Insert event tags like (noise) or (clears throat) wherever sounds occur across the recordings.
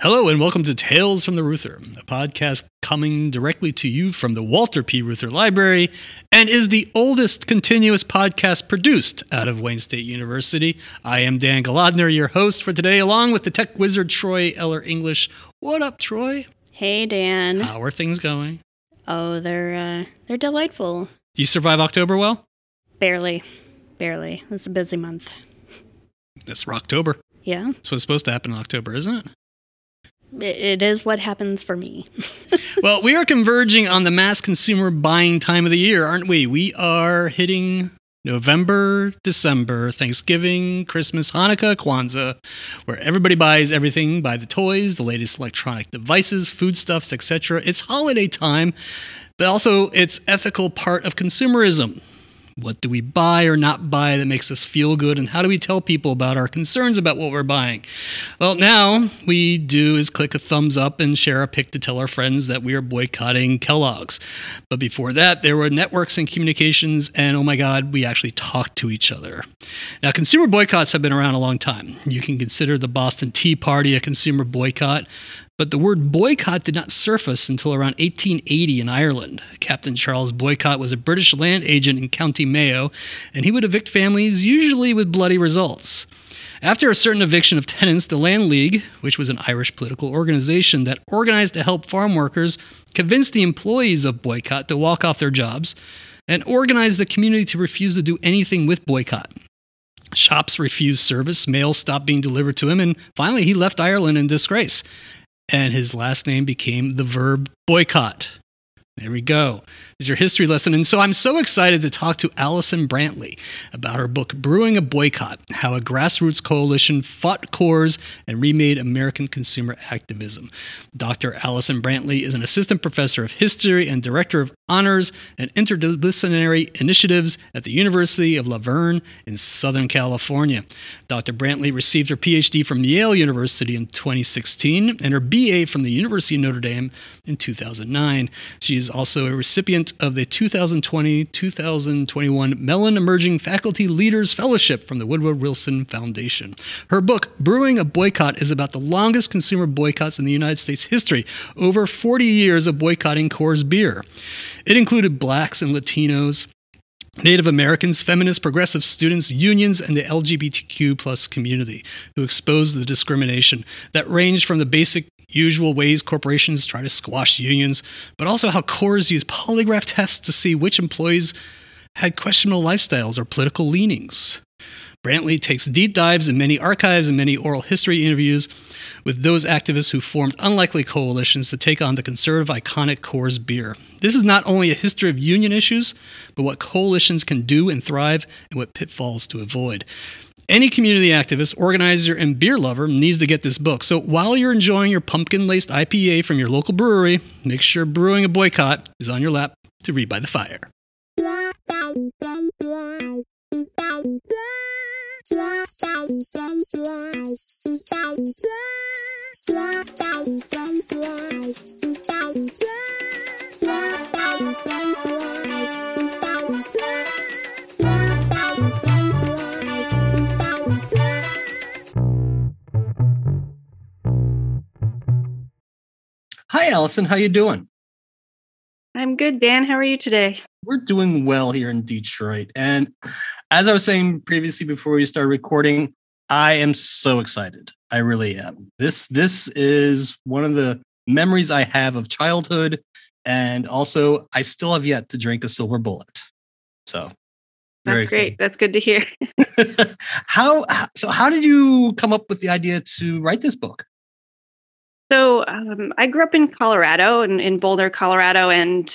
Hello, and welcome to Tales from the Reuther, a podcast coming directly to you from the Walter P. Reuther Library and is the oldest continuous podcast produced out of Wayne State University. I am Dan Golodner, your host for today, along with the tech wizard Troy Eller English. What up, Troy? Hey, Dan. How are things going? Oh, they're uh, they're delightful. You survive October well? Barely, barely. It's a busy month. It's October. Yeah, That's what's supposed to happen in October, isn't it? It, is what happens for me. (laughs) well, we are converging on the mass consumer buying time of the year, aren't we? We are hitting November, December, Thanksgiving, Christmas, Hanukkah, Kwanzaa, where everybody buys everything buy the toys, the latest electronic devices, foodstuffs, etc. It's holiday time, but also it's ethical part of consumerism. What do we buy or not buy that makes us feel good? And how do we tell people about our concerns about what we're buying? Well, now we do is click a thumbs up and share a pic to tell our friends that we are boycotting Kellogg's. But before that, there were networks and communications, and oh my God, we actually talked to each other. Now, consumer boycotts have been around a long time. You can consider the Boston Tea Party a consumer boycott. But the word boycott did not surface until around 1880 in Ireland. Captain Charles Boycott was a British land agent in County Mayo, and he would evict families, usually with bloody results. After a certain eviction of tenants, the Land League, which was an Irish political organization that organized to help farm workers, convinced the employees of Boycott to walk off their jobs and organized the community to refuse to do anything with Boycott. Shops refused service, mail stopped being delivered to him, and finally he left Ireland in disgrace and his last name became the verb boycott. There we go. Is your history lesson. And so I'm so excited to talk to Allyson Brantley about her book, Brewing a Boycott How a Grassroots Coalition Fought Coors and Remade American Consumer Activism. Dr. Allyson Brantley is an assistant professor of history and director of honors and interdisciplinary initiatives at the University of La Verne in Southern California. Dr. Brantley received her PhD from Yale University in 2016 and her BA from the University of Notre Dame in 2009. She is also a recipient of the 2020 2021 Mellon Emerging Faculty Leaders Fellowship from the Woodrow Wilson Foundation. Her book, Brewing a Boycott, is about the longest consumer boycotts in the United States history over 40 years of boycotting Coors beer. It included blacks and Latinos, Native Americans, feminists, progressive students, unions, and the LGBTQ plus community who exposed the discrimination that ranged from the basic usual ways corporations try to squash unions, but also how Coors used polygraph tests to see which employees had questionable lifestyles or political leanings. Brantley takes deep dives in many archives and many oral history interviews with those activists who formed unlikely coalitions to take on the conservative iconic Coors beer. This is not only a history of union issues, but what coalitions can do and thrive and what pitfalls to avoid. Any community activist, organizer, and beer lover needs to get this book. So while you're enjoying your pumpkin laced IPA from your local brewery, make sure Brewing a Boycott is on your lap to read by the fire. Hi, Allyson. How you doing? I'm good, Dan. How are you today? We're doing well here in Detroit. And as I was saying previously before we started recording, I am so excited. I really am. This this is one of the memories I have of childhood and also I still have yet to drink a silver bullet. So That's great. That's good to hear. (laughs) how so how did you come up with the idea to write this book? So um, I grew up in Colorado, in, in Boulder, Colorado, and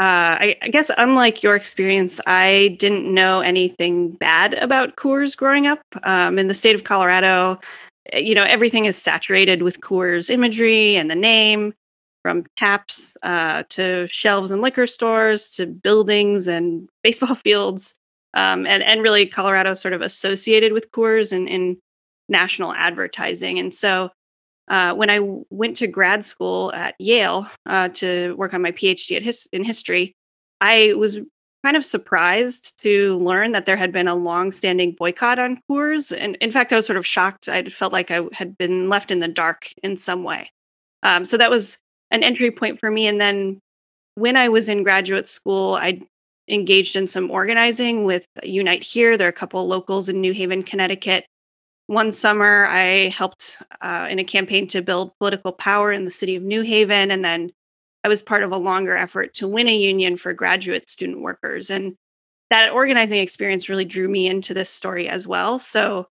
uh, I, I, guess unlike your experience, I didn't know anything bad about Coors growing up. Um, in the state of Colorado, eh, you know everything is saturated with Coors imagery and the name, from taps uh, to shelves and liquor stores to buildings and (laughs) baseball fields, um, and and really Colorado sort of associated with Coors in, in national advertising, and so uh, when I went to grad school at Yale uh, to work on my PhD his- in history, I was kind of surprised to learn that there had been a long-standing boycott on Coors, and in fact, I was sort of shocked. I felt like I had been left in the dark in some way. Um, so that was an entry point for me. And then when I was in graduate school, I engaged in some organizing with Unite Here. There are a couple locals in New Haven, Connecticut. One summer, I helped uh, in a campaign to build political power in the city of New Haven. And then I was part of a longer effort to win a union for graduate student workers. And that organizing experience really drew me into this story as well. So,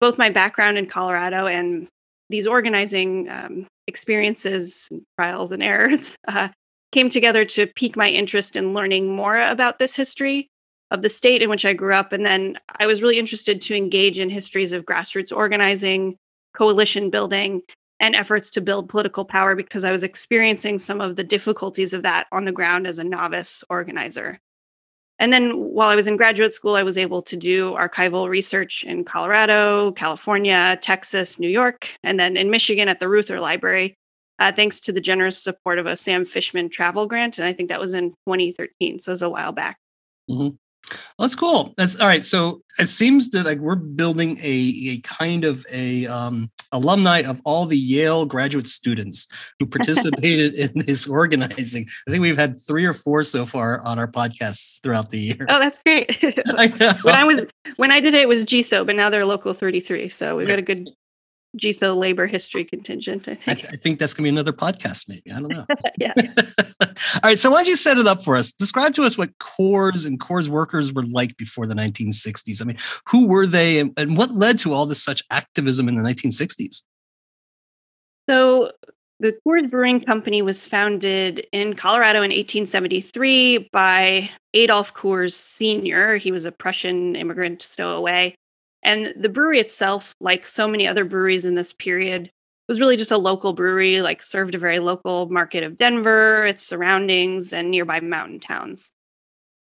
both my background in Colorado and these organizing um, experiences, trials, and errors (laughs) uh, came together to pique my interest in learning more about this history of the state in which I grew up. And then I was really interested to engage in histories of grassroots organizing, coalition building, and efforts to build political power because I was experiencing some of the difficulties of that on the ground as a novice organizer. And then while I was in graduate school, I was able to do archival research in Colorado, California, Texas, New York, and then in Michigan at the Reuther Library, uh, thanks to the generous support of a Sam Fishman travel grant. And I think that was in 2013. So it was a while back. Mm-hmm. Well, that's cool. That's all right. So it seems that like we're building a, a kind of a um, alumni of all the Yale graduate students who (laughs) participated in this organizing. I think we've had three or four so far on our podcasts throughout the year. Oh, that's great. (laughs) I when I was when I did it, it was GSO, but now they're local 33. So we've got a good GSO labor history contingent, I think. I, th- I think that's going to be another podcast, maybe. I don't know. (laughs) yeah. (laughs) All right. So why don't you set it up for us? Describe to us what Coors and Coors workers were like before the 1960s. I mean, who were they and, and what led to all this such activism in the 1960s? So the Coors Brewing Company was founded in Colorado in 1873 by Adolf Coors Sr. He was a Prussian immigrant stowaway. And the brewery itself, like so many other breweries in this period, was really just a local brewery, like served a very local market of Denver, its surroundings, and nearby mountain towns.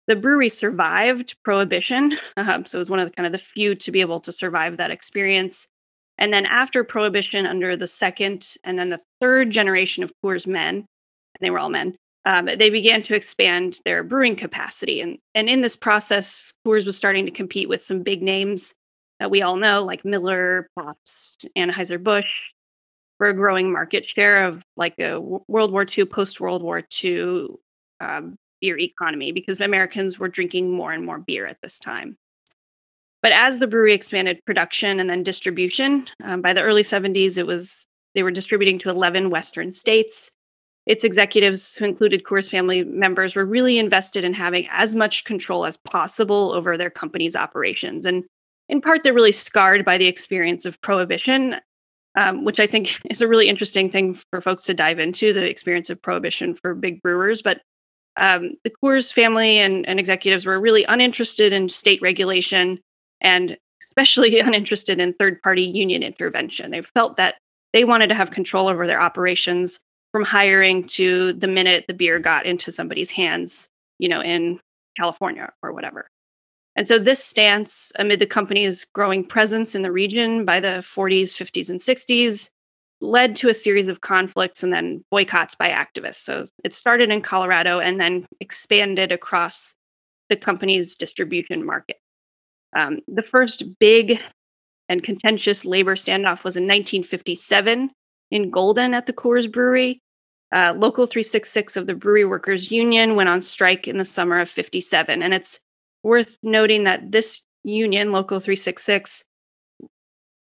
The brewery survived Prohibition, (laughs) um, so it was one of the kind of the few to be able to survive that experience. And then after Prohibition, under the second and then the third generation of Coors men, and they were all men, um, they began to expand their brewing capacity. And, and in this process, Coors was starting to compete with some big names that we all know, like Miller, Pabst, Anheuser-Busch, for a growing market share of like a World War II, post World War II um, beer economy because Americans were drinking more and more beer at this time. But as the brewery expanded production and then distribution, um, by the early 70s, it was they were distributing to 11 Western states. Its executives, who included Coors family members, were really invested in having as much control as possible over their company's operations. And in part, they're really scarred by the experience of prohibition, um, which I think (laughs) is a really interesting thing for folks to dive into the experience of prohibition for big brewers. But um, the Coors family and, and executives were really uninterested in state regulation and especially (laughs) uninterested in third party union intervention. They felt that they wanted to have control over their operations from hiring to the minute the beer got into somebody's hands, you know, in California or whatever. And so, this stance, amid the company's growing presence in the region by the 40s, 50s, and 60s, led to a series of conflicts and then boycotts by activists. So, it started in Colorado and then expanded across the company's distribution market. Um, the first big and contentious labor standoff was in 1957 in Golden at the Coors Brewery. Uh, Local 366 of the Brewery Workers Union went on strike in the summer of 57. And it's worth noting that this union, Local 366,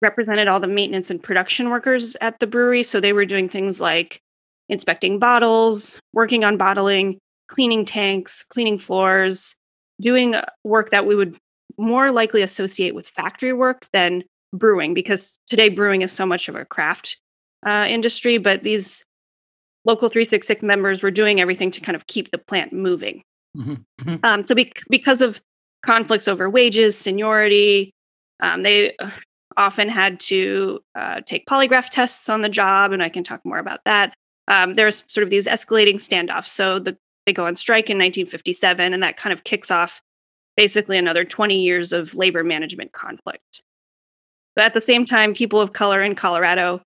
represented all the maintenance and production workers at the brewery. So they were doing things like inspecting bottles, working on bottling, cleaning tanks, cleaning floors, doing work that we would more likely associate with factory work than brewing, because today brewing is so much of a craft uh, industry. But these local 366 members were doing everything to kind of keep the plant moving. Mm-hmm. mm-hmm. Um, so, be- because of conflicts over wages, seniority, um, they uh, often had to uh, take polygraph tests on the job, and I can talk more about that. Um, there's sort of these escalating standoffs. So, the, they go on strike in 1957, and that kind of kicks off basically another 20 years of labor management conflict. But at the same time, people of color in Colorado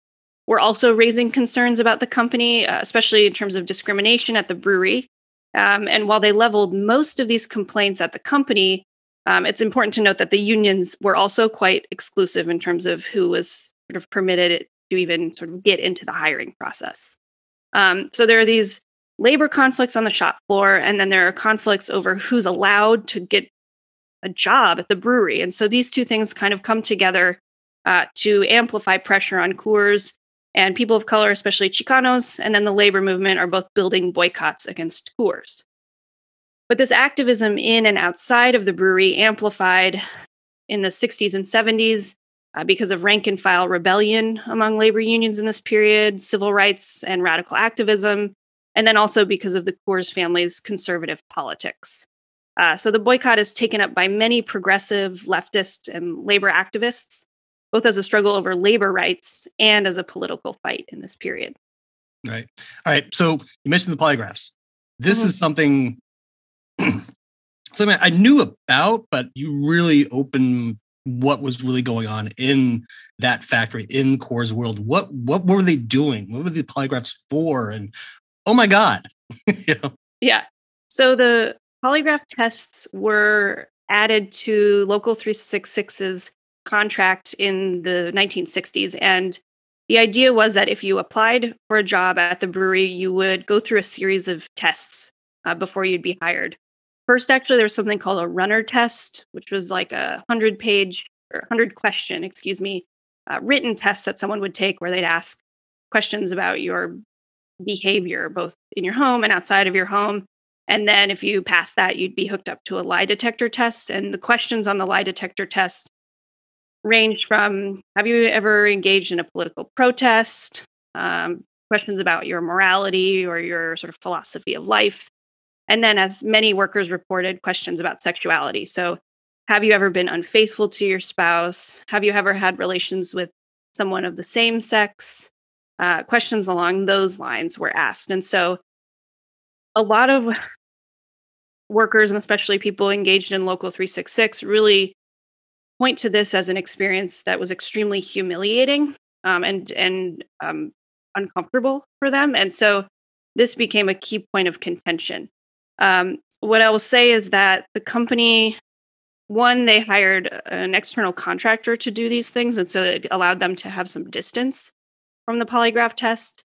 were also raising concerns about the company, uh, especially in terms of discrimination at the brewery Um, and while they leveled most of these complaints at the company, um, it's important to note that the unions were also quite exclusive in terms of who was sort of permitted to even sort of get into the hiring process. Um, so there are these labor conflicts on the shop floor, and then there are conflicts over who's allowed to get a job at the brewery. And so these two things kind of come together uh, to amplify pressure on Coors and people of color, especially Chicanos, and then the labor movement are both building boycotts against Coors. But this activism in and outside of the brewery amplified in the 60s and 70s uh, because of rank and file rebellion among labor unions in this period, civil rights and radical activism, and then also because of the Coors family's conservative politics. Uh, so the boycott is taken up by many progressive, leftist, and labor activists, both as a struggle over labor rights and as a political fight in this period. Right. All right. So you mentioned the polygraphs. This mm-hmm. is something (clears throat) something I knew about, but you really opened what was really going on in that factory in Coors world. What what were they doing? What were the polygraphs for? And oh my god, (laughs) you know? Yeah. So the polygraph tests were added to Local 366's contract in the 1960s. And the idea was that if you applied for a job at the brewery, you would go through a series of tests uh, before you'd be hired. First, actually, there was something called a runner test, which was like a 100 page or 100 question, excuse me, uh, written test that someone would take where they'd ask questions about your behavior, both in your home and outside of your home. And then if you pass that, you'd be hooked up to a lie detector test. And the questions on the lie detector test ranged from Have you ever engaged in a political protest? Um, questions about your morality or your sort of philosophy of life. And then, as many workers reported, questions about sexuality. So, have you ever been unfaithful to your spouse? Have you ever had relations with someone of the same sex? Uh, questions along those lines were asked. And so, a lot of workers, and especially people engaged in Local 366, really point to this as an experience that was extremely humiliating um, and and um, uncomfortable for them. And so, this became a key point of contention. Um, what I will say is that the company, one, they hired an external contractor to do these things, and so it allowed them to have some distance from the polygraph test.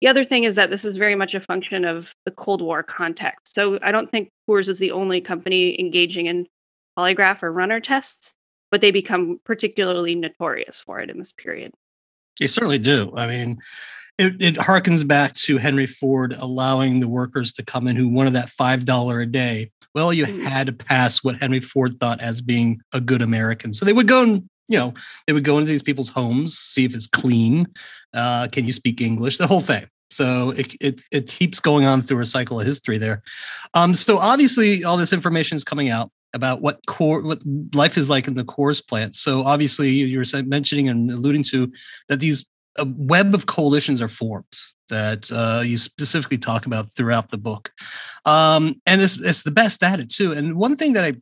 The other thing is that this is very much a function of the Cold War context. So I don't think Coors is the only company engaging in polygraph or runner tests, but they become particularly notorious for it in this period. They certainly do. I mean, it, it harkens back to Henry Ford allowing the workers to come in who wanted that five dollar a day. Well, you mm. had to pass what Henry Ford thought as being a good American. So they would go and you know they would go into these people's homes, see if it's clean, uh, can you speak English, the whole thing. So it, it it keeps going on through a cycle of history there. Um, so obviously, all this information is coming out about what core what life is like in the Coors plant. So obviously, you were mentioning and alluding to that these a web of coalitions are formed that uh, you specifically talk about throughout the book, um, and it's, it's the best at it too. And one thing that I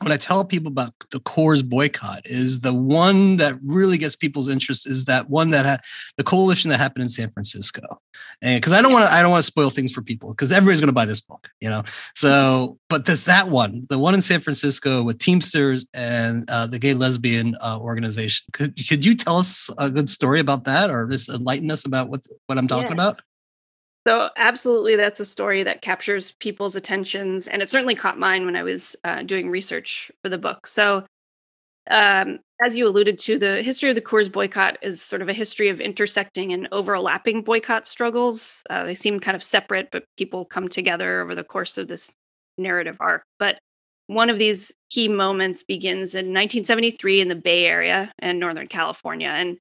when I tell people about the Coors boycott is the one that really gets people's interest is that one that had the coalition that happened in San Francisco. And because I don't want to, I don't want to spoil things for people because everybody's going to buy this book, you know? So, but there's that one, the one in San Francisco with Teamsters and uh, the gay lesbian uh, organization. Could, could you tell us a good story about that or just enlighten us about what, what I'm talking yeah. about? So, absolutely, that's a story that captures people's attentions. And it certainly caught mine when I was uh, doing research for the book. So, um, as you alluded to, the history of the Coors boycott is sort of a history of intersecting and overlapping boycott struggles. Uh, they seem kind of separate, but people come together over the course of this narrative arc. But one of these key moments begins in 1973 in the Bay Area and Northern California. And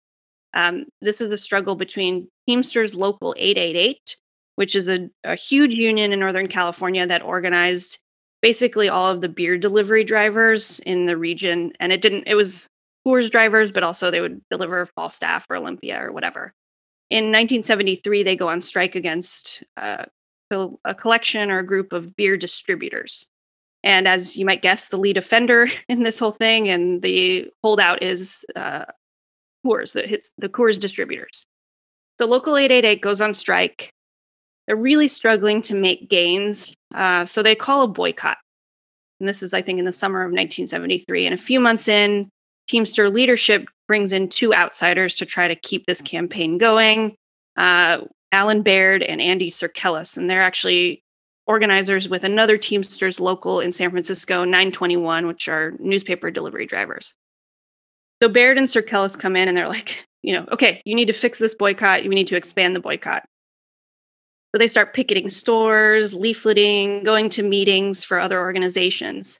um, this is a struggle between Teamsters Local 888 which is a, a huge union in Northern California that organized basically all of the beer delivery drivers in the region. And it didn't, it was Coors drivers, but also they would deliver Falstaff or Olympia or whatever. In 1973, they go on strike against uh, a collection or a group of beer distributors. And as you might guess, the lead offender (laughs) in this whole thing and the holdout is uh, Coors, the, the Coors distributors. So Local 888 goes on strike they're really struggling to make gains. Uh, so they call a boycott. And this is, I think, in the summer of 1973. And a few months in, Teamster leadership brings in two outsiders to try to keep this campaign going uh, Allan Baird and Andy Serkelis. And they're actually organizers with another Teamsters local in San Francisco, 921, which are newspaper delivery drivers. So Baird and Serkelis come in and they're like, (laughs) you know, okay, you need to fix this boycott. We need to expand the boycott. So they start picketing stores, leafleting, going to meetings for other organizations.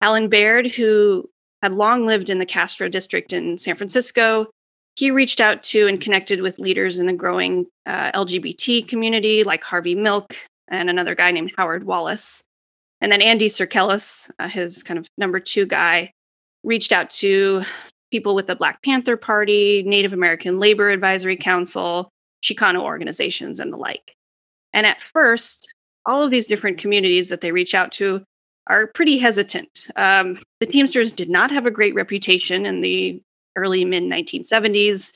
Allan Baird, who had long lived in the Castro district in San Francisco, he reached out to and connected with leaders in the growing uh, LGBT community like Harvey Milk and another guy named Howard Wallace. And then Andy Serkelis, uh, his kind of number two guy, reached out to people with the Black Panther Party, Native American Labor Advisory Council, Chicano organizations, and the like. And at first, all of these different communities that they reach out to are pretty hesitant. Um, the Teamsters did not have a great reputation in the early mid 1970s,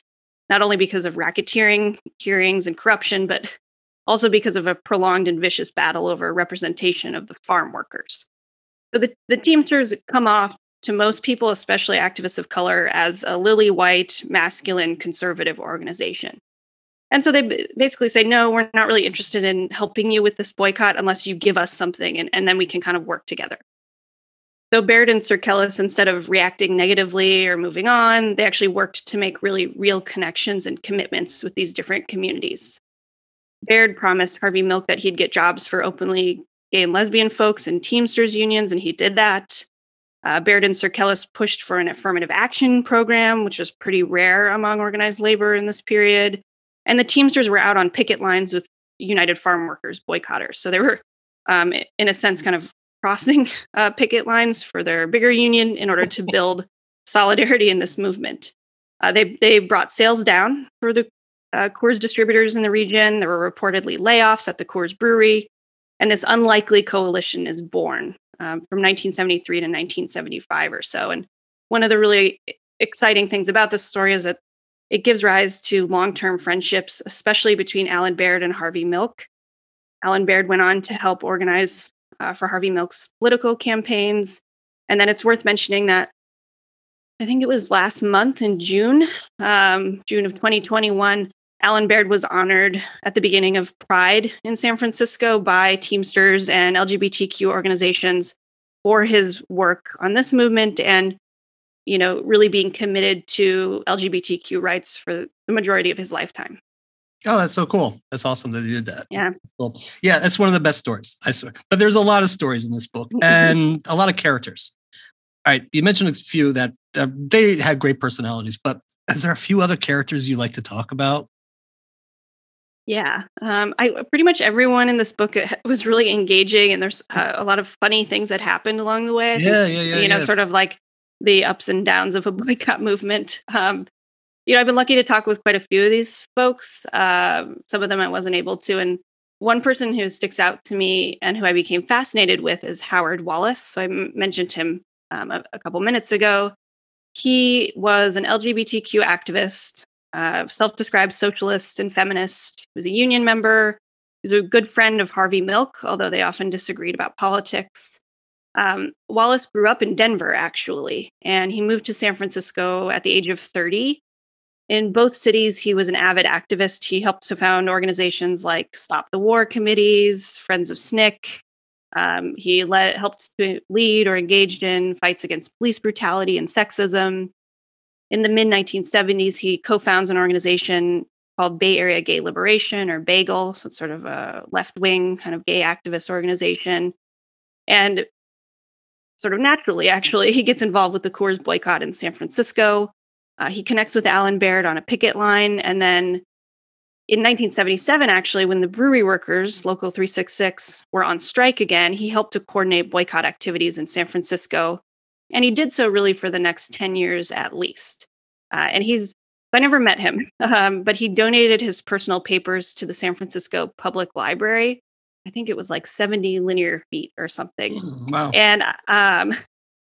not only because of racketeering, hearings, and corruption, but also because of a prolonged and vicious battle over representation of the farm workers. So the, the Teamsters come off to most people, especially activists of color, as a lily white, masculine, conservative organization. And so they basically say, no, we're not really interested in helping you with this boycott unless you give us something, and, and then we can kind of work together. So Baird and Serkelis, instead of reacting negatively or moving on, they actually worked to make really real connections and commitments with these different communities. Baird promised Harvey Milk that he'd get jobs for openly gay and lesbian folks in Teamsters unions, and he did that. Uh, Baird and Serkelis pushed for an affirmative action program, which was pretty rare among organized labor in this period. And the Teamsters were out on picket lines with United Farm Workers boycotters. So they were, um, in a sense, kind of crossing (laughs) uh, picket lines for their bigger union in order to build (laughs) solidarity in this movement. Uh, they, they brought sales down for the uh, Coors distributors in the region. There were reportedly layoffs at the Coors Brewery. And this unlikely coalition is born um, from 1973 to 1975 or so. And one of the really exciting things about this story is that it gives rise to long term friendships, especially between Allan Baird and Harvey Milk. Allan Baird went on to help organize uh, for Harvey Milk's political campaigns. And then it's worth mentioning that I think it was last month in June, um, June of 2021, Allan Baird was honored at the beginning of Pride in San Francisco by Teamsters and LGBTQ organizations for his work on this movement and you know, really being committed to LGBTQ rights for the majority of his lifetime. Oh, that's so cool. That's awesome that he did that. Yeah. Cool. Yeah, that's one of the best stories, I swear. But there's a lot of stories in this book (laughs) and a lot of characters. All right. You mentioned a few that uh, they had great personalities, but is there a few other characters you like to talk about? Yeah, um, I pretty much everyone in this book uh, (laughs) was really engaging, and there's uh, a lot of funny things that happened along the way. I yeah, think, yeah, yeah. You know, yeah. sort of like the ups and downs of a (laughs) boycott movement. Um, you know, I've been lucky to talk with quite a few of these folks. Um, some of them I wasn't able to, and one person who sticks out to me and who I became fascinated with is Howard Wallace. So I m- mentioned him um, a, a, couple minutes ago. He was an LGBTQ activist, uh, self-described socialist and feminist. He was a union member. He's a good friend of Harvey Milk, although they often disagreed about politics. Um, Wallace grew up in Denver, actually, and he moved to San Francisco at the age of 30. In both cities, he was an avid activist. He helped to found organizations like Stop the War committees, Friends of SNCC. Um, he led, helped to lead or engaged in fights against police brutality and sexism. In the mid 1970s, he co founds an organization called Bay Area Gay Liberation or BAGLE. So it's sort of a left wing kind of gay activist organization. And sort of naturally, actually, he gets involved with the Coors boycott in San Francisco. Uh, he connects with Allan Baird on a picket line. And then in 1977, actually, when the brewery workers, Local 366, were on strike again, he helped to coordinate boycott activities in San Francisco. And he did so really for the next 10 years at least. Uh, and he's, I never met him, (laughs) um, but he donated his personal papers to the San Francisco Public Library I think it was like 70 linear feet or something. Mm, wow. And um,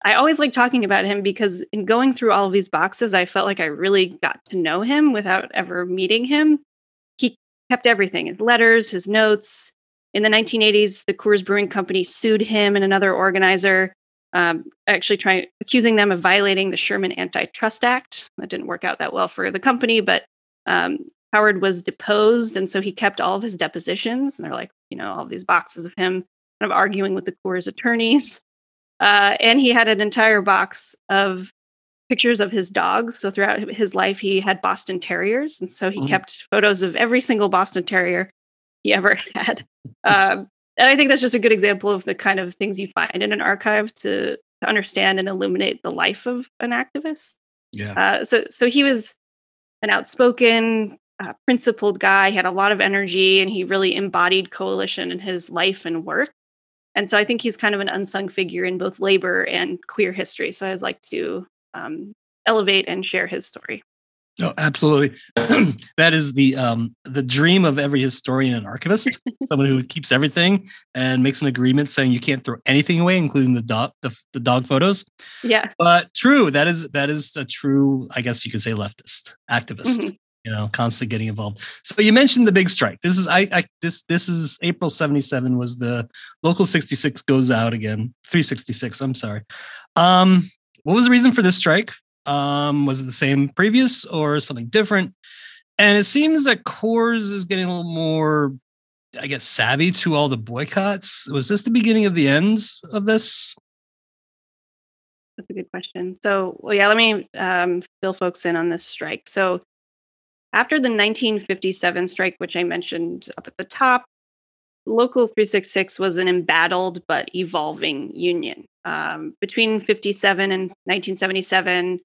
I always like talking about him because in going through all of these boxes, I felt like I really got to know him without ever meeting him. He kept everything his letters, his notes. In the 1980s, the Coors Brewing Company sued him and another organizer, um, actually trying accusing them of violating the Sherman Antitrust Act. That didn't work out that well for the company, but um, Howard was deposed, and so he kept all of his depositions. And they're like, you know, all of these boxes of him kind of arguing with the Coors attorneys. (laughs) Uh, and he had an entire box of pictures of his dogs. So throughout his life, he had Boston Terriers. And so he Mhm. kept photos of every single Boston Terrier he ever (laughs) had. Um, and I think that's just a good example of the kind of things you find in an archive to, to understand and illuminate the life of an activist. Yeah. Uh, so, so he was an outspoken, uh, principled guy. He had a lot of energy, and he really embodied coalition in his life and work. And so, I think he's kind of an unsung figure in both labor and queer history. So, I would like to um, elevate and share his story. No, absolutely. (clears throat) that is the um the dream of every historian and archivist. (laughs) someone who keeps everything and makes an agreement saying you can't throw anything away, including the dog the, the dog photos. Yeah, But true, that is that is a true, I guess you could say leftist activist. Mhm. You know, constantly getting involved. So you mentioned the big strike. This is I, I this this is April 77 was the local 66 goes out again. 366, I'm sorry. Um what was the reason for this strike? Um, was it the same previous or something different? And it seems that Coors is getting a little more, I guess, savvy to all the boycotts. Was this the beginning of the end of this? that's a good question. So, well, yeah, let me um, fill folks in on this strike. So, after the 1957 strike, which I mentioned up at the top, Local 366 was an embattled but evolving union. Um, between 57 and 1977,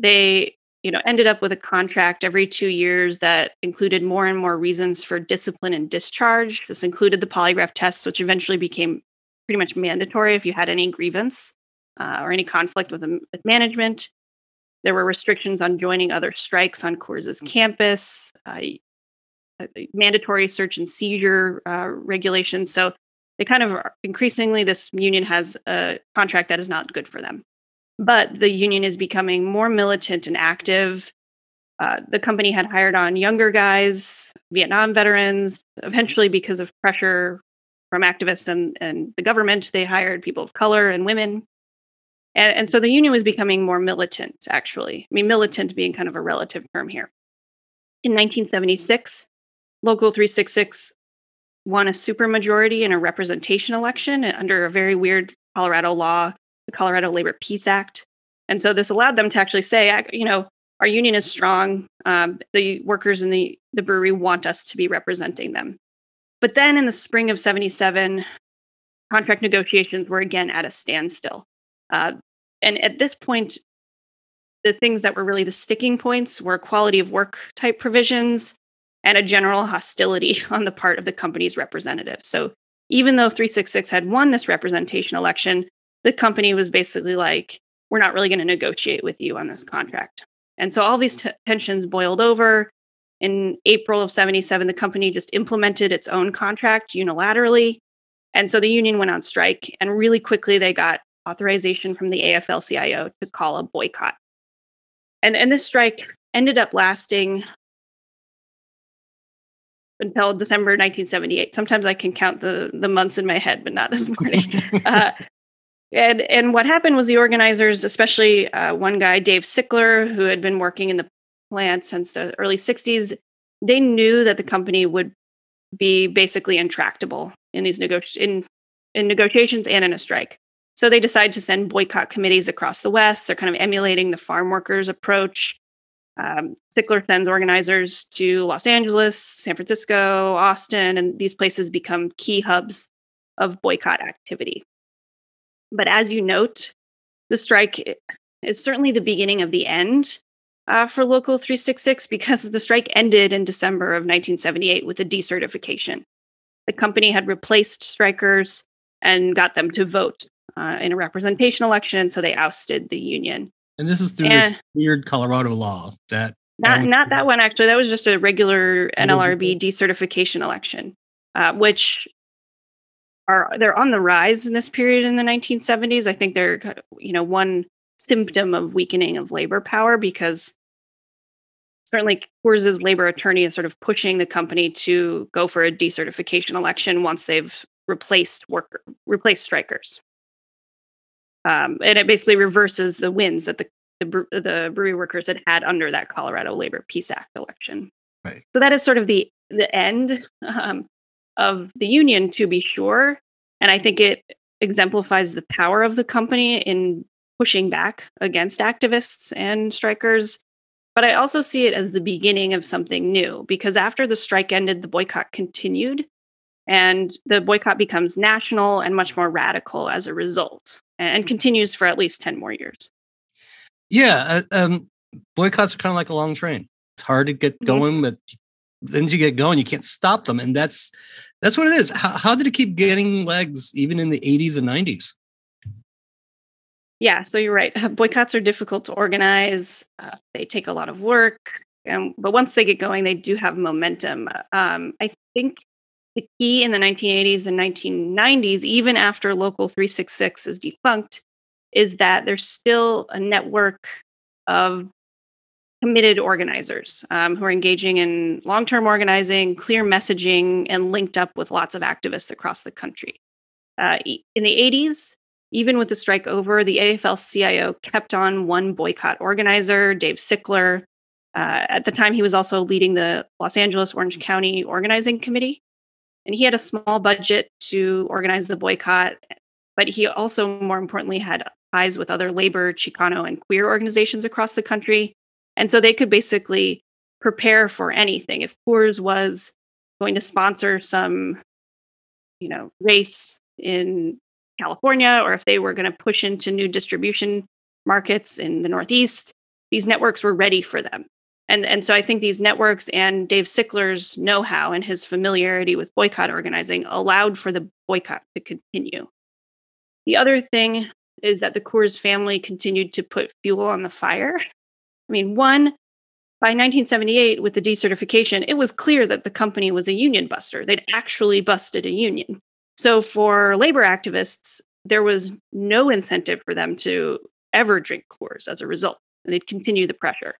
they you know ended up with a contract every two years that included more and more reasons for discipline and discharge. This included the polygraph tests, which eventually became pretty much mandatory if you had any grievance uh, or any conflict with, with management. There were restrictions on joining other strikes on Coors's campus, uh, uh, mandatory search and seizure uh, regulations. So they kind of increasingly, this union has a contract that is not good for them. But the union is becoming more militant and active. Uh, the company had hired on younger guys, Vietnam veterans. Eventually, because of pressure from activists and, and the government, they hired people of color and women. And, and so the union was becoming more militant, actually. I mean, militant being kind of a relative term here. In 1976, Local 366 won a supermajority in a representation election under a very weird Colorado law, the Colorado Labor Peace Act. And so this allowed them to actually say, you know, our union is strong. Um, the workers in the, the brewery want us to be representing them. But then in the spring of 77, contract negotiations were again at a standstill. Uh, and at this point, the things that were really the sticking points were quality of work type provisions and a general hostility (laughs) on the part of the company's representatives. So even though 366 had won this representation election, the company was basically like, we're not really going to negotiate with you on this contract. And so all these mm. t- tensions boiled over. In April of 77, the company just implemented its own contract unilaterally. And so the union went on strike, and really quickly they got authorization from the AFL CIO to call a boycott. And, and this strike ended up lasting until December 1978. Sometimes I can count the, the months in my head, but not this morning. (laughs) uh, and, and what happened was the organizers, especially uh, one guy, Dave Sickler, who had been working in the plant since the early 60s, they knew that the company would be basically intractable in these negoti- in, in negotiations and in a strike. So they decide to send boycott committees across the West. They're kind of emulating the farm workers approach. Um, Sickler sends organizers to Los Angeles, San Francisco, Austin, and these places become key hubs of boycott activity. But as you note, the strike is certainly the beginning of the end uh, for Local 366 (laughs) because the strike ended in December of 1978 with a decertification. The company had replaced strikers and got them to vote uh, in a representation election, so they ousted the union. And this is through Yeah. this weird Colorado law that Not Um, not that one actually. That was just a regular NLRB decertification election, uh, which are they're on the rise in this period in the 1970s. I think they're you know one symptom of weakening of labor power because certainly Coors' labor attorney is sort of pushing the company to go for a decertification election once they've replaced worker replaced strikers. Um, and it basically reverses the wins that the, the the brewery workers had had under that Colorado Labor Peace Act election. Right. So that is sort of the the end um, of the union, to be sure. And I think it exemplifies the power of the company in pushing back against activists and strikers. But I also see it as the beginning of something new because after the strike ended, the boycott continued. And the boycott becomes national and much more radical as a result and continues for at least 10 more years. Yeah. Uh, um, boycotts are kind of like a long train. It's hard to get mm-hmm. going, but then you get going, you can't stop them. And that's that's what it is. How, how did it keep getting legs even in the 80s and 90s? Yeah, so you're right. (laughs) Boycotts are difficult to organize. Uh, they take a lot of work, um, but once they get going, they do have momentum. Um, I think the key in the 1980s and 1990s, even after Local 366 is defunct, is that there's still a network of committed organizers um, who are engaging in long term organizing, clear messaging, and linked up with lots of activists across the country. Uh, in the 80s, even with the strike over, the AFL CIO kept on one boycott organizer, Dave Sickler. Uh, at the time, he was also leading the Los Angeles Orange County Organizing Committee. And he had a small budget to organize the boycott, but he also, more importantly, had ties with other labor, Chicano, and queer organizations across the country. And so they could basically prepare for anything. If Coors was going to sponsor some, you know, race in California, or if they were going to push into new distribution markets in the Northeast, these networks were ready for them. And, and so I think these networks and Dave Sickler's know how and his familiarity with boycott organizing allowed for the boycott to continue. The other thing is that the Coors family continued to put fuel on the fire I mean, one, by 1978, with the decertification, it was clear that the company was a union buster. They'd actually busted a union. So for labor activists, there was no incentive for them to ever drink Coors as a result, and they'd continue the pressure.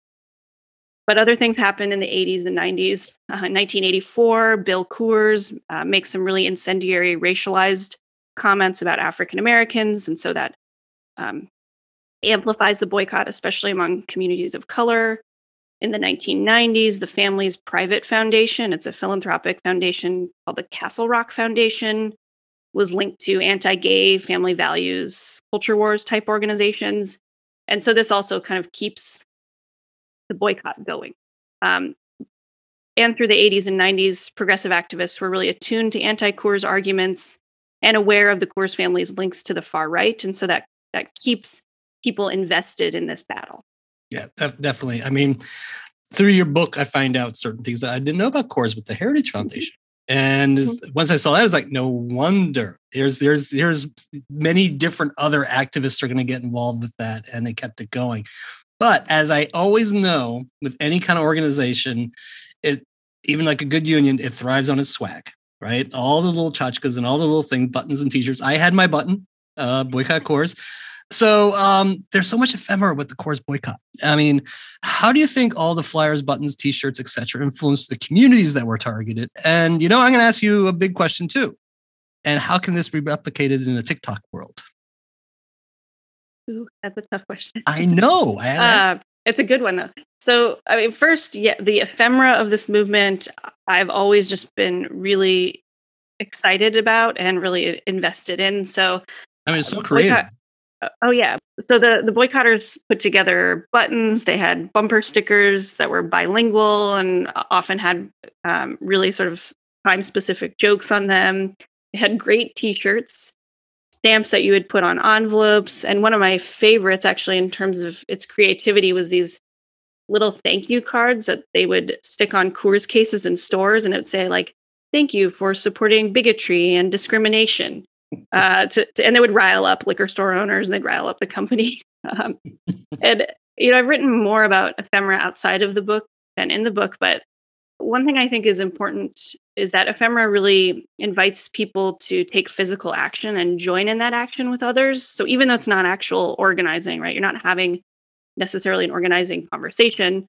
But other things happened in the 80s and 90s. Uh, 1984, Bill Coors uh, makes some really incendiary racialized comments about African Americans, and so that um, amplifies the boycott, especially among communities of color. In the 1990s, the family's private foundation, it's a philanthropic foundation called the Castle Rock Foundation, was linked to anti gay, family values, culture wars type organizations. And so this also kind of keeps the boycott going. Um, and through the 80s and 90s, progressive activists were really attuned to anti Coors arguments and aware of the Coors family's links to the far right. And so that, that keeps people invested in this battle. Yeah, def- definitely. I mean, through your book, I find out certain things that I didn't know about Coors with the Heritage mm-hmm. Foundation. And mm-hmm. once I saw that, I was like, no wonder. There's there's there's many different other activists are going to get involved with that, and they kept it going. But as I always know, with any kind of organization, it even like a good union, it thrives on its swag, right? All the little tchotchkes and all the little things, buttons and t-shirts. I had my button, uh, boycott Coors. So um, there's so much ephemera with the Coors boycott. I mean, how do you think all the flyers, buttons, T-shirts, etc., influence the communities that were targeted? And you know, I'm going to ask you a big question too. And how can this be replicated in a TikTok world? Ooh, that's a tough question. I know. (laughs) I, uh, it's a good one though. So, I mean, first, yeah, the ephemera of this movement, I've always just been really excited about and really invested in. So, I mean, it's so creative. Boycott, uh, oh yeah. So the the boycotters put together buttons. They had bumper stickers that were bilingual and often had um, really sort of time specific jokes on them. They had great T-shirts, stamps that you would put on envelopes, and one of my favorites, actually, in terms of its creativity, was these little thank you cards that they would stick on Coors cases in stores, and it would say like "Thank you for supporting bigotry and discrimination." (laughs) uh, to, to, and they would rile up liquor store owners and they'd rile up the company. (laughs) Um, and you know, I've written more about ephemera outside of the book than in the book, but one thing I think is important is that ephemera really invites people to take physical action and join in that action with others. So even though it's not actual organizing, right? You're not having necessarily an organizing conversation.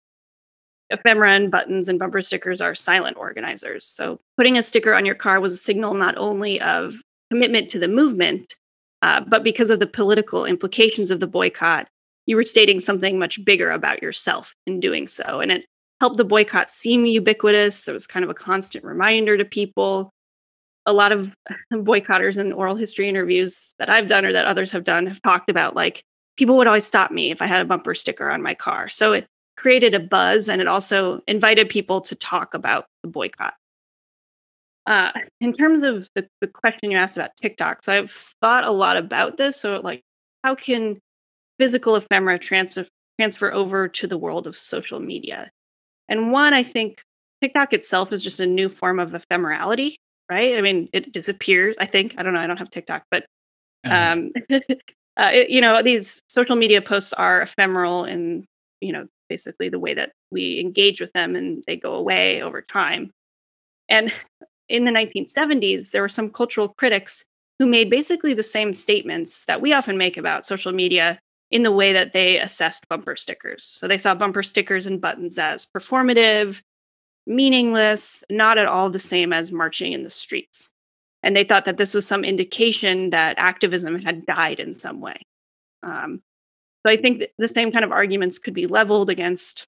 ephemera and buttons and bumper stickers are silent organizers. So putting a sticker on your car was a signal not only of commitment to the movement, uh, but because of the political implications of the boycott, you were stating something much bigger about yourself in doing so. And it helped the boycott seem ubiquitous. There was kind of a constant reminder to people. A lot of (laughs) boycotters in oral history interviews that I've done or that others have done have talked about like people would always stop me if I had a bumper sticker on my car. So it created a buzz and it also invited people to talk about the boycott. Uh, in terms of the, the question you asked about TikTok, so I've thought a lot about this. So, like, how can physical ephemera transfer transfer over to the world of social media? And one, I think TikTok itself is just a new form of ephemerality, right? I mean, it disappears. I think I don't know. I don't have TikTok, but um, (laughs) uh, it, you know, these social media posts are ephemeral in you know basically the way that we engage with them, and they go away over time. And (laughs) in the 1970s, there were some cultural critics who made basically the same statements that we often make about social media in the way that they assessed bumper stickers. So they saw bumper stickers and buttons as performative, meaningless, not at all the same as marching in the streets. And they thought that this was some indication that activism had died in some way. Um, so I think the same kind of arguments could be leveled against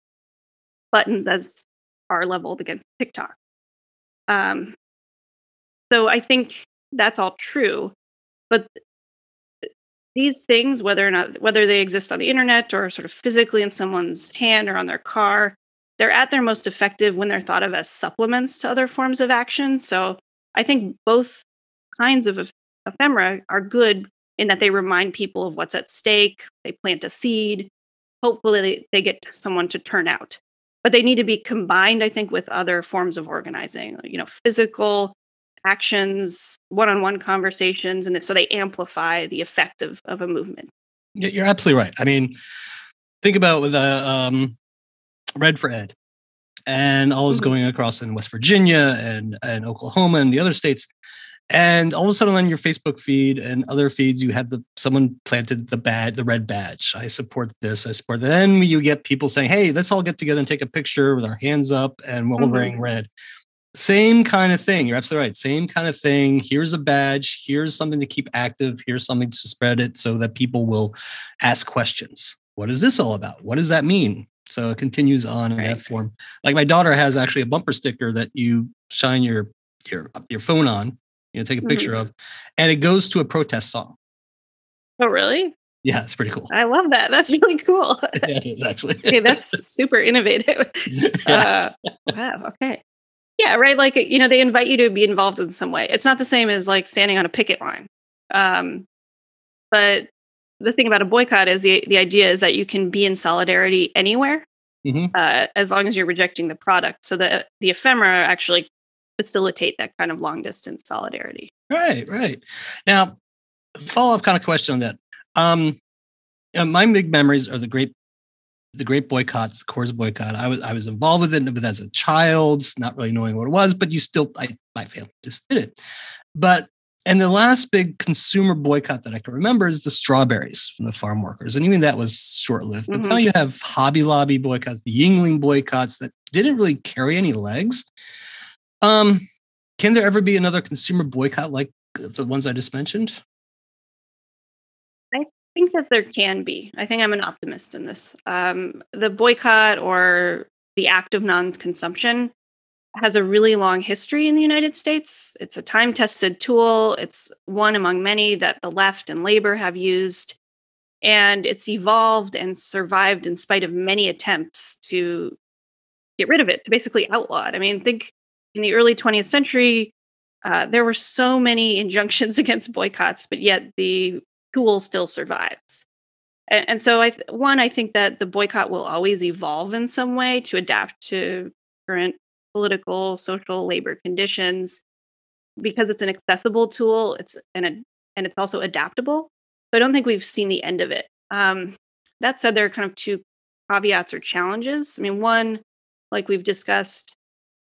buttons as are leveled against TikTok. Um, so I think that's all true. But these things, whether or not whether they exist on the internet or sort of physically in someone's hand or on their car, they're at their most effective when they're thought of as supplements to other forms of action. So I think both kinds of ephemera are good in that they remind people of what's at stake. They plant a seed. Hopefully, they, they get someone to turn out. But they need to be combined, I think, with other forms of organizing, you know, physical actions, one-on-one conversations, and so they amplify the effect of, of a movement. Yeah, you're absolutely right. I mean, think about with a uh, um, Red for Ed, and all is mm-hmm. going across in West Virginia and and Oklahoma and the other states. And all of a sudden on your Facebook feed and other feeds, you have the someone planted the bad, the red badge. I support this. I support. That. Then you get people saying, "Hey, let's all get together and take a picture with our hands up and we're mm-hmm. wearing red." Same kind of thing. You're absolutely right. Same kind of thing. Here's a badge. Here's something to keep active. Here's something to spread it so that people will ask questions. What is this all about? What does that mean? So it continues on in right. that form. Like my daughter has actually a bumper sticker that you shine your your your phone on, you know, take a picture mm-hmm. of, and it goes to a protest song. Oh, really? Yeah, it's pretty cool. I love that. That's really cool. (laughs) yeah, it is actually. (laughs) okay, that's super innovative. (laughs) Uh, wow. Okay. Yeah, right. Like, you know, they invite you to be involved in some way. It's not the same as like standing on a picket line. Um, but the thing about a boycott is the, the idea is that you can be in solidarity anywhere mm-hmm. uh, as long as you're rejecting the product. So the, the ephemera actually facilitate that kind of long distance solidarity. Right, right. Now, follow up kind of question on that. Um, my big memories are the great the great boycotts, the Coors boycott. I was I was involved with it, but as a child, not really knowing what it was. But you still, I my family just did it. But and the last big consumer boycott that I can remember is the strawberries from the farm workers, and even that was short lived. But mm-hmm. now you have Hobby Lobby boycotts, the Yuengling boycotts that didn't really carry any legs. Um, can there ever be another consumer boycott like the ones I just mentioned? Think that there can be. I think I'm an optimist in this. Um, the boycott or the act of non consumption has a really long history in the United States. It's a time tested tool, it's one among many that the left and labor have used. And it's evolved and survived in spite of many attempts to get rid of it, to basically outlaw it. I mean, think in the early 20th century, uh, there were so many injunctions (laughs) against boycotts, but yet the tool still survives. And, and so, I th- one, I think that the boycott will always evolve in some way to adapt to current political, social, labor conditions because it's an accessible tool. It's and it, and it's also adaptable. So I don't think we've seen the end of it. Um, that said, there are kind of two caveats or challenges. I mean, one, like we've discussed,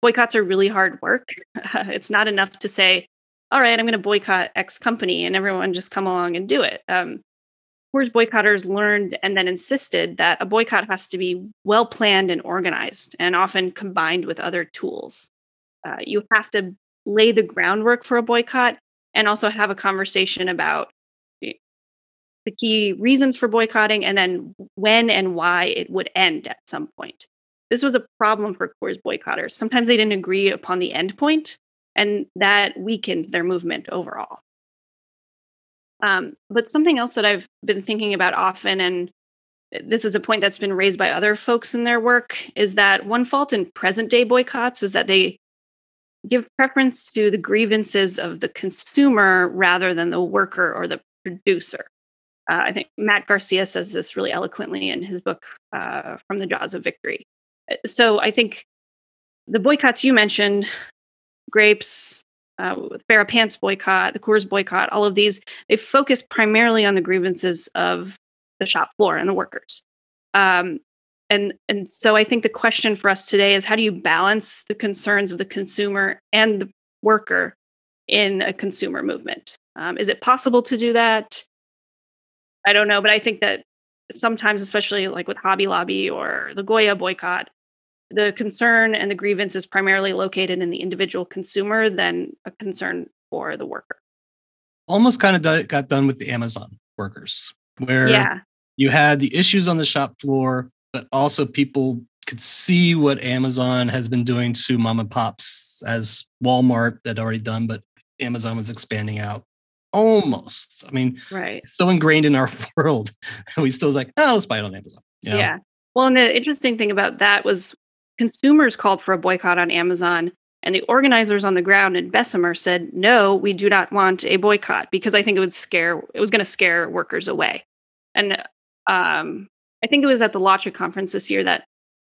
boycotts are really hard work. (laughs) it's not enough to say, all right, I'm going to boycott X company and everyone just come along and do it. Um, boycotters learned and then insisted that a boycott has to be well planned and organized, and often combined with other tools. Uh, you have to lay the groundwork for a boycott and also have a conversation about the key reasons for boycotting and then when and why it would end at some point. This was a problem for Coors boycotters. Sometimes they didn't agree upon the end point, and that weakened their movement overall. Um, but something else that I've been thinking about often, and this is a point that's been raised by other folks in their work, is that one fault in present day boycotts is that they give preference to the grievances of the consumer rather than the worker or the producer. Uh, I think Matt Garcia says this really eloquently in his book, uh, From the Jaws of Victory. Uh, so I think the boycotts you mentioned, grapes, uh, Pants boycott, the Coors boycott, all of these, they focus primarily on the grievances of the shop floor and the workers. Um, and and so I think the question for us today is how do you balance the concerns of the consumer and the worker in a consumer movement? Um, is it possible to do that? I don't know, but I think that sometimes, especially like with Hobby Lobby or the Goya boycott, the concern and the grievance is primarily located in the individual consumer than a concern for the worker. Almost kind of got done with the Amazon workers, where yeah. you had the issues on the shop floor, but also people could see what Amazon has been doing to mom and pops as Walmart had already done, but Amazon was expanding out almost. I mean, right. So ingrained in our (laughs) world. And we still was like, oh, let's buy it on Amazon. You know? Yeah. Well, and the interesting thing about that was consumers called for a boycott on Amazon, and the organizers on the ground in Bessemer said, no, we do not want a boycott because I think it would scare, it was going to scare workers away. And um, I think it was at the LAWCHA conference this year that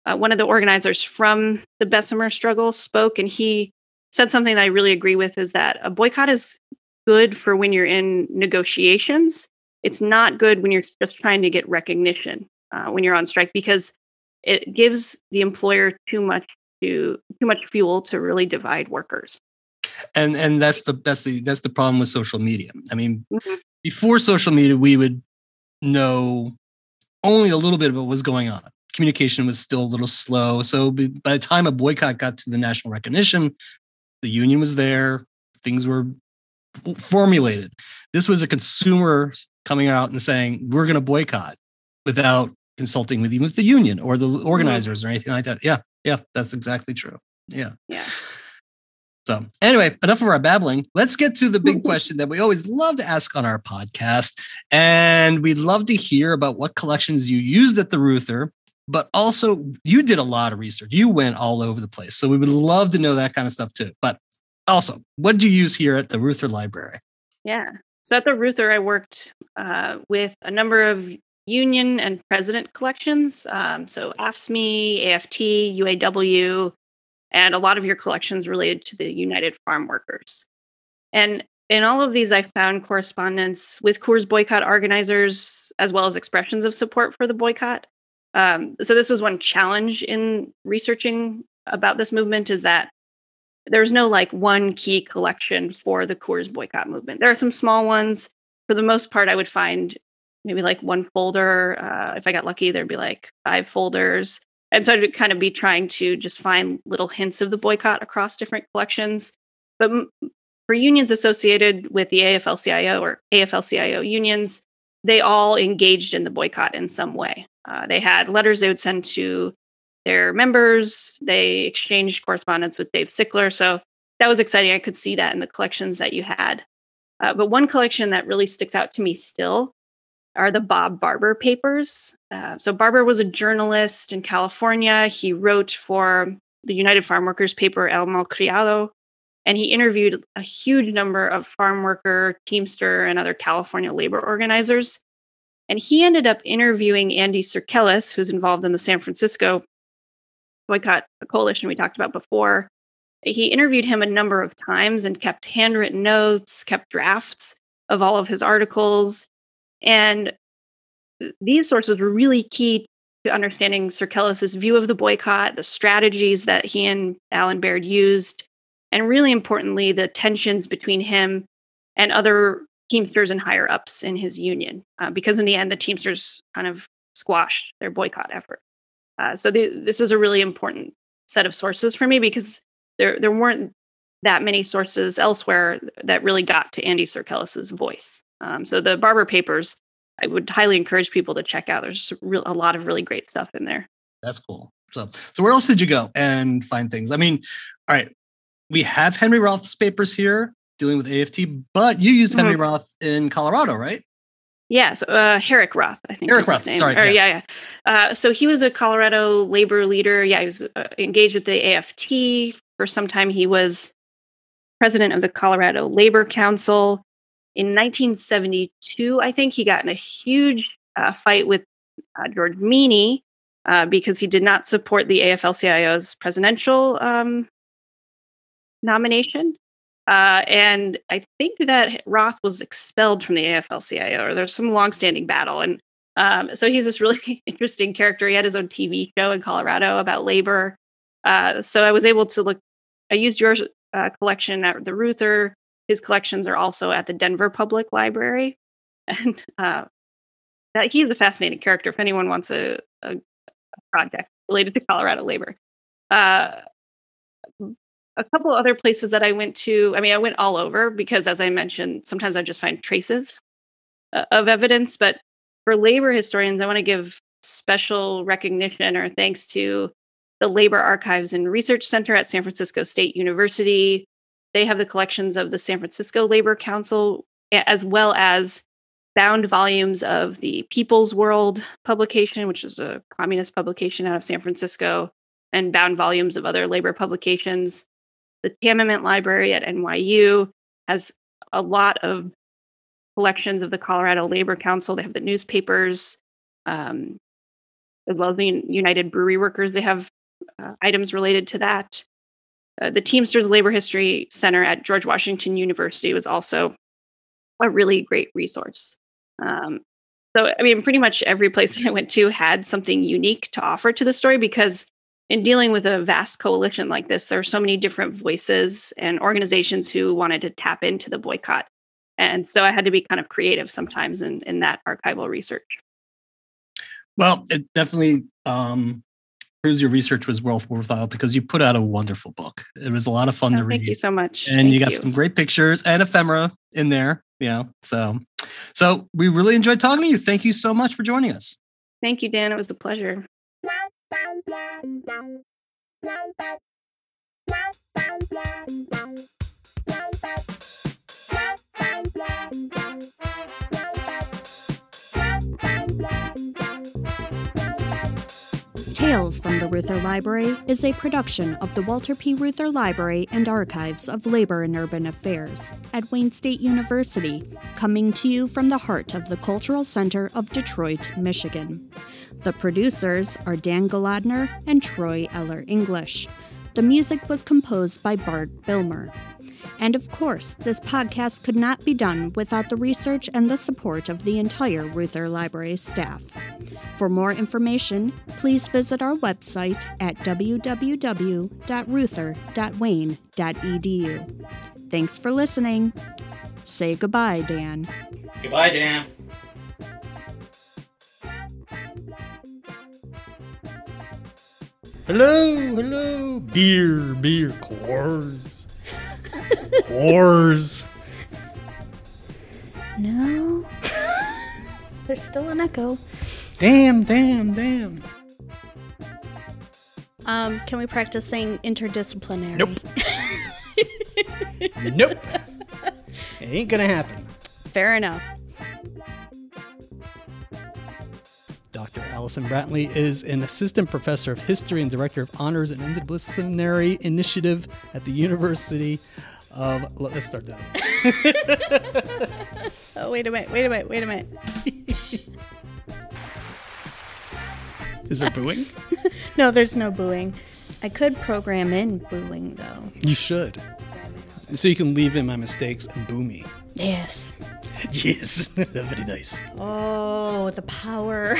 uh, one of the organizers from the Bessemer struggle spoke, and he said something that I really agree with is that a boycott is good for when you're in negotiations. It's not good when you're just trying to get recognition uh, when you're on strike because it gives the employer too much to too much fuel to really divide workers. And and that's the that's the that's the problem with social media. I mean, mm-hmm. before social media, we would know only a little bit of what was going on. Communication was still a little slow. So by the time a boycott got to the national recognition, the union was there. Things were formulated. This was a consumer coming out and saying, we're going to boycott without consulting with even with the union or the mm-hmm. organizers or anything like that. Yeah. Yeah. That's exactly true. Yeah. Yeah. So, anyway, enough of our babbling. Let's get to the big (laughs) question that we always love to ask on our podcast. And we'd love to hear about what collections you used at the Reuther, but also you did a lot of research. You went all over the place. So, we would love to know that kind of stuff too. But also, what did you use here at the Reuther Library? Yeah. So at the Reuther, I worked uh, with a number of union and president collections. Um, so AFSCME, AFT, UAW, and a lot of your collections related to the United Farm Workers. And in all of these, I found correspondence with Coors boycott organizers, as well as expressions of support for the boycott. Um, so this was one challenge in researching about this movement is that there's no like one key collection for the Coors boycott movement. There are some small ones. For the most part, I would find maybe like one folder. Uh, if I got lucky, there'd be like five folders. And so I'd kind of be trying to just find little hints of the boycott across different collections. But for unions associated with the AFL CIO or AFL CIO unions, they all engaged in the boycott in some way. Uh, they had letters they would send to their members. They exchanged correspondence with Dave Sickler. So that was exciting. I could see that in the collections that you had. Uh, but one collection that really sticks out to me still are the Bob Barber papers. Uh, so Barber was a journalist in California. He wrote for the United Farm Workers paper El Malcriado, and he interviewed a huge number of farm worker, Teamster, and other California labor organizers. And he ended up interviewing Andy Tsirkelis, who's involved in the San Francisco boycott coalition we talked about before. He interviewed him a number of times and kept handwritten notes, kept drafts of all of his articles. And these sources were really key to understanding Tsirkelis's view of the boycott, the strategies that he and Allan Baird used, and really importantly, the tensions between him and other Teamsters and higher ups in his union, uh, because in the end, the Teamsters kind of squashed their boycott effort. Uh, so the, this was a really important set of sources for me because there there weren't that many sources elsewhere that really got to Andy Tsoukalas's voice. Um, so the Barber Papers, I would highly encourage people to check out. There's real, a lot of really great stuff in there. That's cool. So, so where else did you go and find things? I mean, all right, we have Henry Roth's papers here dealing with AFT, but you used Henry Mhm. Roth in Colorado, right? Yeah, so uh, Herrick Roth, I think. Herrick Roth, name. sorry, Or, yes. Yeah, yeah. Uh, so he was a Colorado labor leader. Yeah, he was uh, engaged with the AFT for some time. He was president of the Colorado Labor Council. In 1972, I think he got in a huge uh, fight with uh, George Meany uh, because he did not support the AFL-CIO's presidential um, nomination. Uh, and I think that Roth was expelled from the AFL-CIO, or there's some longstanding battle. And um, so he's this really (laughs) interesting character. He had his own TV show in Colorado about labor. Uh, so I was able to look. I used your uh, collection at the Reuther. His collections are also at the Denver Public Library, (laughs) and uh, he's a fascinating character. If anyone wants a, a, a project related to Colorado labor, uh, a couple other places that I went to. I mean, I went all over because, as I mentioned, sometimes I just find traces uh, of evidence. But for labor historians, I want to give special recognition or thanks to the Labor Archives and Research Center at San Francisco State University. They have the collections of the San Francisco Labor Council, as well as bound volumes of the People's World publication, which is a communist publication out of San Francisco, and bound volumes of other labor publications. The Tamiment Library at NYU has a lot of collections of the Colorado Labor Council. They have the newspapers, um, as well as the United Brewery Workers. They have uh, items related to that. Uh, the Teamsters Labor History Center at George Washington University was also a really great resource. Um, so, I mean, pretty much every place (laughs) I went to had something unique to offer to the story because in dealing with a vast coalition like this, there are so many different voices and organizations who wanted to tap into the boycott. And so I had to be kind of creative sometimes in, in that archival research. Well, it definitely um, proves your research was worth worthwhile because you put out a wonderful book. It was a lot of fun to Oh, read. thank you so much. and Thank you got some great pictures and ephemera in there. You know, so so we really enjoyed talking to you. Thank you so much for joining us. Thank you, Dan. It was a pleasure. Tales from the Reuther Library is a production of the Walter P. Reuther Library and Archives of Labor and Urban Affairs at Wayne State University, coming to you from the heart of the Cultural Center of Detroit, Michigan. The producers are Dan Golodner and Troy Eller English. The music was composed by Bart Bilmer. And of course, this podcast could not be done without the research and the support of the entire Reuther Library staff. For more information, please visit our website at www.reuther.wayne.edu. Thanks for listening. Say goodbye, Dan. Goodbye, Dan. Hello, hello. Beer, beer, Coors. Cores. No. There's still an echo. Damn, damn, damn. Um, can we practice saying interdisciplinary? Nope. Nope. it ain't gonna happen. Fair enough. Dr. Allyson Brantley is an assistant professor of history and director of honors and interdisciplinary initiative at the University Um, of. Let's start that. (laughs) Oh, wait a minute, wait a minute, wait a minute. (laughs) Is there booing? (laughs) No, there's no booing. I could program in booing, though. You should. So you can leave in my mistakes and boo me. Yes. Yes, That's very nice. Oh, the power.